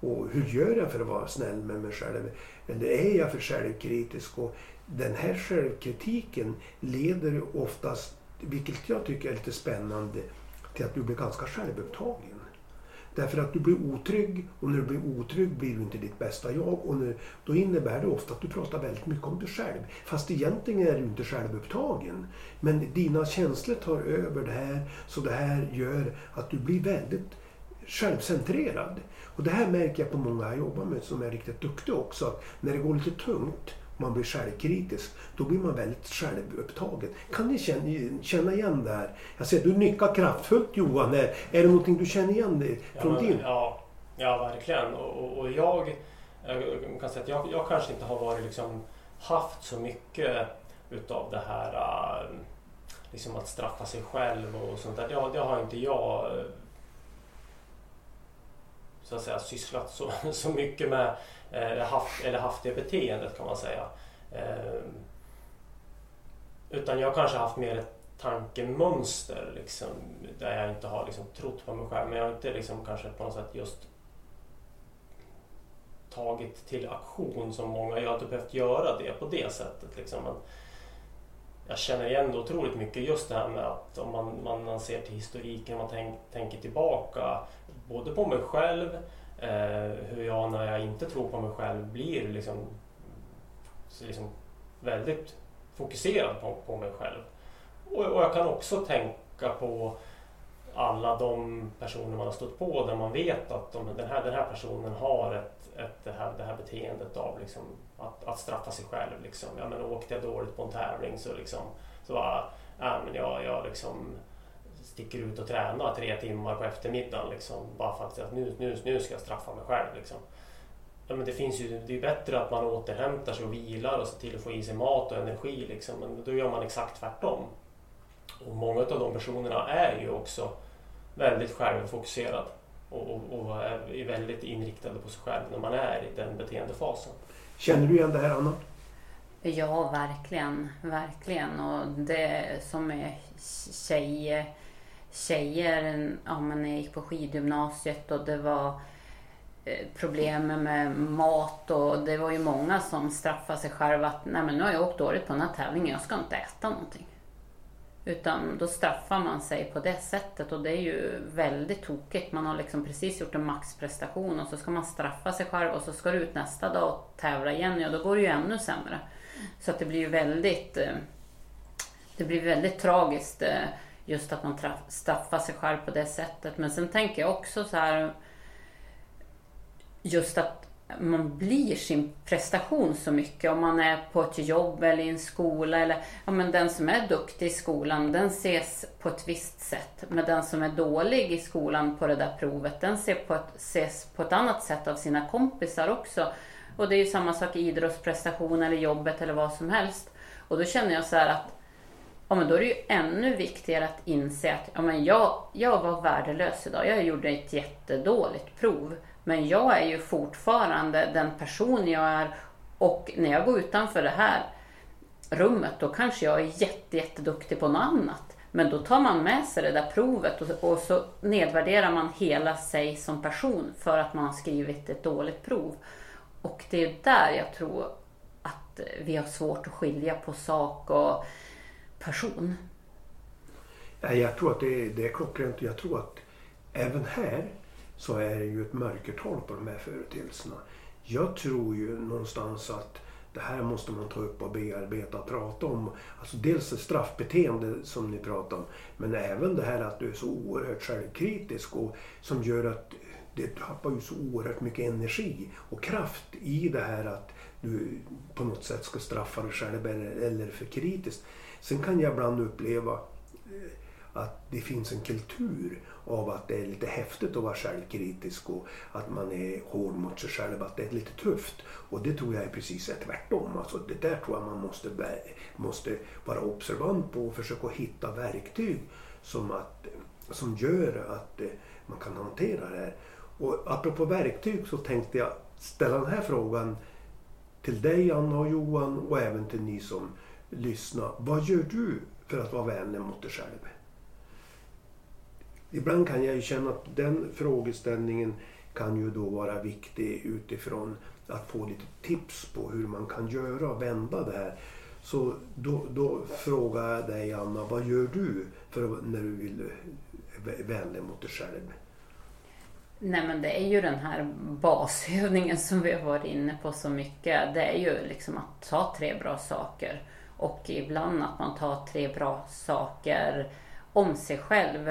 Speaker 3: Och hur gör jag för att vara snäll med mig själv? Eller är jag för självkritisk? Och den här självkritiken leder oftast, vilket jag tycker är lite spännande, till att du blir ganska självupptagen. Därför att du blir otrygg och när du blir otrygg blir du inte ditt bästa jag. Och nu, då innebär det ofta att du pratar väldigt mycket om dig själv. Fast egentligen är du inte självupptagen. Men dina känslor tar över det här så det här gör att du blir väldigt självcentrerad. Och det här märker jag på många jag jobbar med som är riktigt duktiga också. Att när det går lite tungt, man blir självkritisk, då blir man väldigt självupptagen. Kan ni känna igen det här? Jag ser du nickar kraftfullt Johan. Är, det någonting du känner igen från
Speaker 2: ja,
Speaker 3: din?
Speaker 2: Ja, ja verkligen. Och, och jag, jag kan säga att jag, jag kanske inte har varit liksom, haft så mycket utav det här liksom att straffa sig själv och sånt där. Det, det har inte jag så att säga sysslat så, så mycket med eh, haft, eller haft det beteendet kan man säga. Eh, utan jag kanske haft mer ett tankemönster liksom, där jag inte har liksom, trott på mig själv men jag har inte liksom, kanske på något sätt just tagit till aktion som många. Jag har inte behövt göra det på det sättet. Liksom. Men jag känner igen det otroligt mycket just det här med att om man, man, man ser till historiken, man tänk, tänker tillbaka både på mig själv, eh, hur jag när jag inte tror på mig själv blir liksom, liksom väldigt fokuserad på, på mig själv. Och, och, jag kan också tänka på alla de personer man har stött på där man vet att de, den, här, den här personen har ett, ett, det, här, det här beteendet av liksom, att, att straffa sig själv. Liksom. Ja, men åkte jag dåligt på en tävling så, liksom, så ah, bara, äh, men jag, jag liksom, sticker ut och tränar tre timmar på eftermiddagen liksom, bara för att nu, nu, nu ska jag straffa mig själv. Liksom. Ja, men det, finns ju, det är bättre att man återhämtar sig och vilar och ser till att få i sig mat och energi. Liksom. Men då gör man exakt tvärtom. Och många av de personerna är ju också väldigt självfokuserade och, och, och är väldigt inriktade på sig själv när man är i den beteendefasen.
Speaker 3: Känner du igen det här Anna?
Speaker 1: Ja, verkligen. Verkligen. Och det som är tjej tjejer, ja, men när jag gick på skidgymnasiet och det var eh, problem med mat och det var ju många som straffade sig själva att nej men nu har jag åkt dåligt på den här tävlingen, jag ska inte äta någonting. Utan då straffar man sig på det sättet och det är ju väldigt tokigt. Man har liksom precis gjort en maxprestation och så ska man straffa sig själv och så ska du ut nästa dag och tävla igen. Ja, då går det ju ännu sämre. Så att det blir ju väldigt, eh, det blir väldigt tragiskt eh, just att man straffar sig själv på det sättet. Men sen tänker jag också så här, just att man blir sin prestation så mycket om man är på ett jobb eller i en skola. Eller, ja, men den som är duktig i skolan den ses på ett visst sätt. Men den som är dålig i skolan på det där provet den ses på ett, ses på ett annat sätt av sina kompisar också. Och det är ju samma sak i idrottsprestation eller jobbet eller vad som helst. Och då känner jag så här att ja, men då är det ju ännu viktigare att inse att ja, men jag, jag var värdelös idag. Jag gjorde ett jättedåligt prov. Men jag är ju fortfarande den person jag är och när jag går utanför det här rummet då kanske jag är jätte, jätteduktig på något annat. Men då tar man med sig det där provet och, och så nedvärderar man hela sig som person för att man har skrivit ett dåligt prov. Och det är där jag tror att vi har svårt att skilja på sak och person?
Speaker 3: Jag tror att det är, det är klockrent. Jag tror att även här så är det ju ett mörkertal på de här företeelserna. Jag tror ju någonstans att det här måste man ta upp och bearbeta och prata om. Alltså dels det straffbeteende som ni pratar om men även det här att du är så oerhört självkritisk och som gör att det tappar ju så oerhört mycket energi och kraft i det här att du på något sätt ska straffa dig själv eller, eller för kritiskt. Sen kan jag ibland uppleva eh, att det finns en kultur av att det är lite häftigt att vara självkritisk och att man är hård mot sig själv, att det är lite tufft. Och det tror jag är precis tvärtom. Alltså det där tror jag man måste, måste vara observant på och försöka hitta verktyg som, att, som gör att eh, man kan hantera det här. Och apropå verktyg så tänkte jag ställa den här frågan till dig Anna och Johan och även till ni som Lyssna, Vad gör du för att vara vänlig mot dig själv? Ibland kan jag ju känna att den frågeställningen kan ju då vara viktig utifrån att få lite tips på hur man kan göra och vända det här. Så då, då frågar jag dig Anna, vad gör du för när du vill vänlig mot dig själv?
Speaker 1: Nej men det är ju den här basövningen som vi har varit inne på så mycket. Det är ju liksom att ta tre bra saker. Och ibland att man tar tre bra saker om sig själv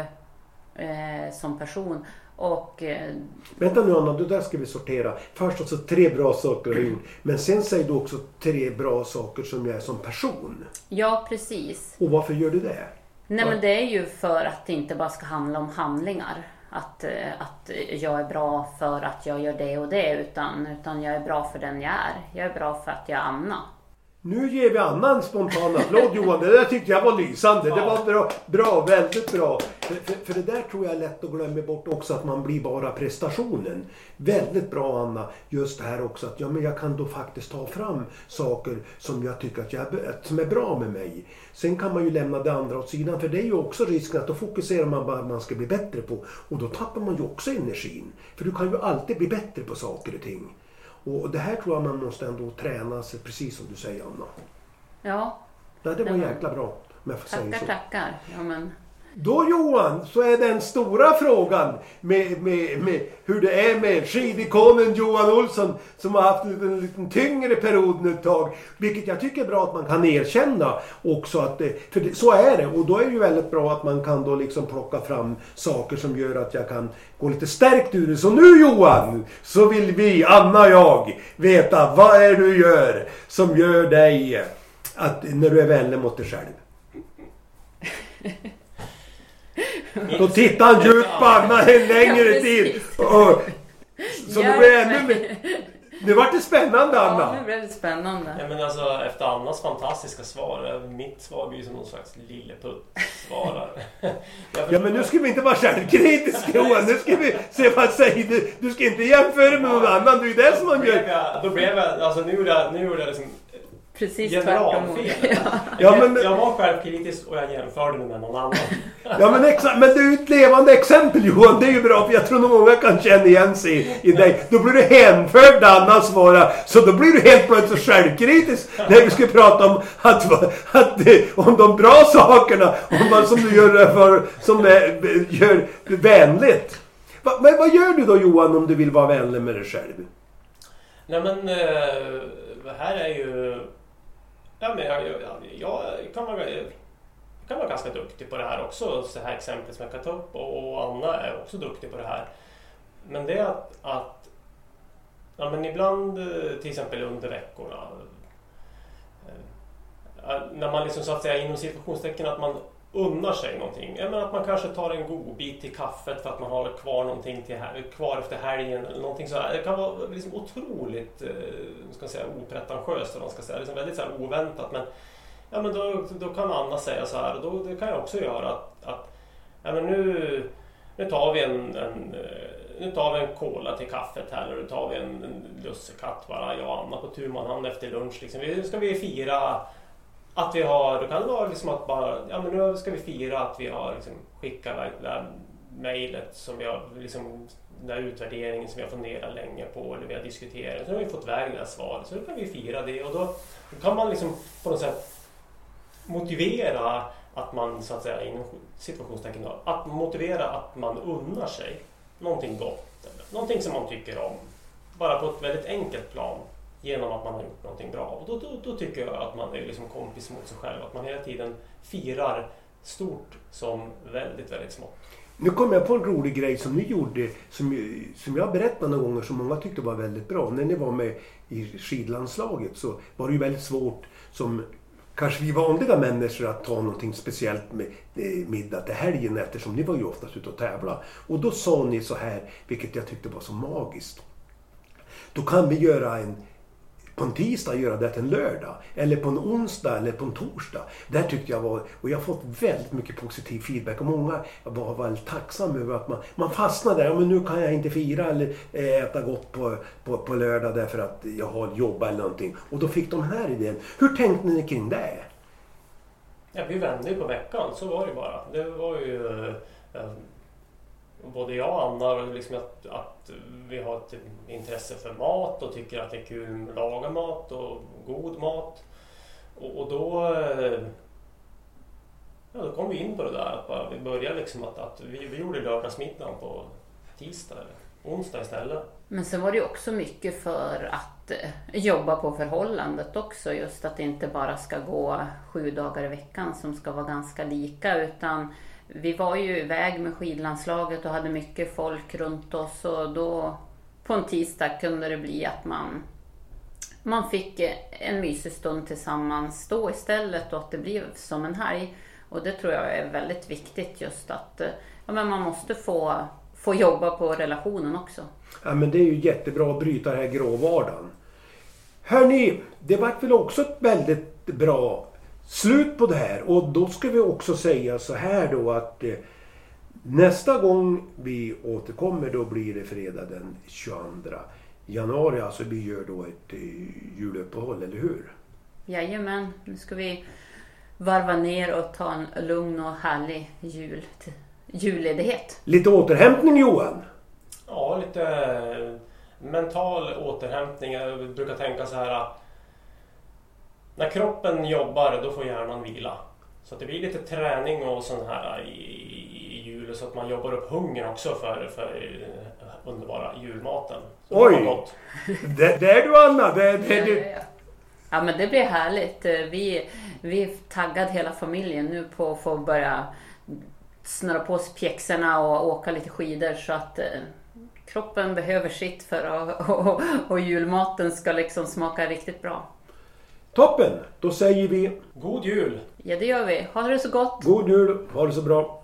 Speaker 1: eh, som person. Och, eh,
Speaker 3: Vänta nu Anna, det där ska vi sortera. Först alltså tre bra saker har gjort. Men sen säger du också tre bra saker som jag är som person.
Speaker 1: Ja, precis.
Speaker 3: Och varför gör du det?
Speaker 1: Nej, men det är ju för att det inte bara ska handla om handlingar. Att, eh, att jag är bra för att jag gör det och det. Utan, utan jag är bra för den jag är. Jag är bra för att jag är Anna.
Speaker 3: Nu ger vi Anna en spontan applåd Johan. Det där tyckte jag var lysande. Det var bra, bra väldigt bra. För, för, för, det där tror jag är lätt att glömma bort också att man blir bara prestationen. Väldigt bra Anna. Just det här också att ja, men jag kan då faktiskt ta fram saker som jag tycker att jag, som är bra med mig. Sen kan man ju lämna det andra åt sidan för det är ju också risken att då fokuserar man bara på man ska bli bättre på. Och då tappar man ju också energin. För du kan ju alltid bli bättre på saker och ting. Och det här tror jag man måste ändå träna sig, precis som du säger Anna.
Speaker 1: Ja.
Speaker 3: ja det var jäkla bra. Om jag får
Speaker 1: tackar,
Speaker 3: säga så.
Speaker 1: tackar. Ja, men...
Speaker 3: Då Johan, så är den stora frågan med, med, med hur det är med skidikonen Johan Olsson som har haft en liten, tyngre period nu ett tag. Vilket jag tycker är bra att man kan erkänna också att det, för det, så är det. Och då är det ju väldigt bra att man kan då liksom plocka fram saker som gör att jag kan gå lite stärkt ur det. Så nu Johan, så vill vi, Anna och jag, veta vad är det du gör som gör dig att, när du är vänlig mot dig själv? Då tittar han djupt på Anna en längre ja, tid. Och, så det blev ännu mer... Nu vart det spännande Anna.
Speaker 1: Ja, nu blev det spännande.
Speaker 2: Ja, men alltså, efter Annas fantastiska svar, mitt svar blir som någon slags lilleputt-svar.
Speaker 3: ja men nu ska vi inte vara självkritiska Johan. Nu ska vi se vad jag säger. Du, du ska inte jämföra med någon annan. Det är ju det som man gör.
Speaker 2: Då blev jag, alltså nu gjorde jag, nu gjorde jag liksom
Speaker 1: Precis tvärtom.
Speaker 2: Ja. ja, men, jag var självkritisk och jag jämförde mig med någon annan.
Speaker 3: ja men exakt, men du är ett levande exempel Johan. Det är ju bra för jag tror nog många kan känna igen sig i dig. Då blir du hänförd där Anna svarar. Så då blir du helt plötsligt självkritisk när vi ska prata om att, att, om de bra sakerna. Om vad som du gör för, som är, gör vänligt. Va, men vad gör du då Johan om du vill vara vänlig med dig själv?
Speaker 2: Nej men det eh, här är ju Ja, men jag, jag, jag, kan vara, jag kan vara ganska duktig på det här också, så här exempel som jag kan ta upp. Och, Anna är också duktig på det här. Men det är att, att ja, men ibland, till exempel under veckorna, eh, när man liksom så att säga inom situationstecken att man unnar sig någonting. Jag menar att man kanske tar en god bit till kaffet för att man har kvar någonting till, kvar efter helgen. Eller någonting så Det kan vara liksom otroligt eh, ska säga, opretentiöst, man ska säga. Liksom väldigt så här oväntat. Men, ja, men då, då kan Anna säga så här och då, det kan jag också göra att, att ja, men nu, nu tar vi en, en eh, nu tar vi en cola till kaffet här eller nu tar vi en, en lussekatt bara, jag och Anna på tu man hand efter lunch. Liksom. Nu ska vi fira att vi har, då kan det vara liksom att bara, ja men nu ska vi fira att vi har liksom skickat det där mejlet som vi har, liksom, den där utvärderingen som vi har funderat länge på eller vi har diskuterat. Så har vi fått iväg det här svaret, så då kan vi fira det och då, då kan man liksom på något sätt motivera att man så att säga inom situationstecken att motivera att man unnar sig någonting gott, eller någonting som man tycker om. Bara på ett väldigt enkelt plan genom att man har gjort någonting bra. Och då, då, då tycker jag att man är liksom kompis mot sig själv. Att man hela tiden firar stort som väldigt, väldigt smått.
Speaker 3: Nu kom jag på en rolig grej som ni gjorde, som, som jag berättade några gånger, som många tyckte var väldigt bra. När ni var med i skidlandslaget så var det ju väldigt svårt som kanske vi vanliga människor att ta någonting speciellt med eh, middag till helgen eftersom ni var ju oftast ute och tävla. Och då sa ni så här, vilket jag tyckte var så magiskt. Då kan vi göra en på en tisdag göra det till en lördag. Eller på en onsdag eller på en torsdag. Det tyckte jag var, och jag har fått väldigt mycket positiv feedback och många var väldigt tacksamma över att man, man fastnade där. Ja, men nu kan jag inte fira eller eh, äta gott på, på, på lördag därför att jag har jobb eller någonting. Och då fick de här idén. Hur tänkte ni kring det?
Speaker 2: Ja, vi vände ju på veckan, så var det bara. Det var ju... Eh, både jag och Anna, liksom att, att vi har ett intresse för mat och tycker att det är kul att laga mat och god mat. Och, och då, ja, då kom vi in på det där att bara, vi började liksom att, att vi, vi gjorde lördagsmiddagen på tisdag eller onsdag istället.
Speaker 1: Men sen var det ju också mycket för att eh, jobba på förhållandet också. Just att det inte bara ska gå sju dagar i veckan som ska vara ganska lika utan vi var ju iväg med skidlandslaget och hade mycket folk runt oss och då på en tisdag kunde det bli att man, man fick en mysig stund tillsammans då istället och att det blev som en helg. Och det tror jag är väldigt viktigt just att ja, men man måste få, få jobba på relationen också.
Speaker 3: Ja men det är ju jättebra att bryta den här gråvardagen. Hörni, det vart väl också ett väldigt bra slut på det här. Och då ska vi också säga så här då att eh, nästa gång vi återkommer då blir det fredag den 22 januari. Alltså vi gör då ett eh, juluppehåll, eller hur?
Speaker 1: Jajamän, nu ska vi varva ner och ta en lugn och härlig jul, julledighet.
Speaker 3: Lite återhämtning Johan?
Speaker 2: Ja, lite eh, mental återhämtning. Jag brukar tänka så här när kroppen jobbar då får hjärnan vila. Så det blir lite träning och sån här i, i jul så att man jobbar upp hungern också för, för underbara julmaten. Så
Speaker 3: Oj! Det, det, är du Anna! Det, det, det.
Speaker 1: Ja men det blir härligt. Vi, vi är taggade hela familjen nu på att få börja snurra på oss pjäxorna och åka lite skidor så att eh, kroppen behöver sitt för att och, och, och julmaten ska liksom smaka riktigt bra.
Speaker 3: Toppen! Då säger vi...
Speaker 2: God jul!
Speaker 1: Ja, det gör vi. Ha det så gott!
Speaker 3: God jul! Ha det så bra!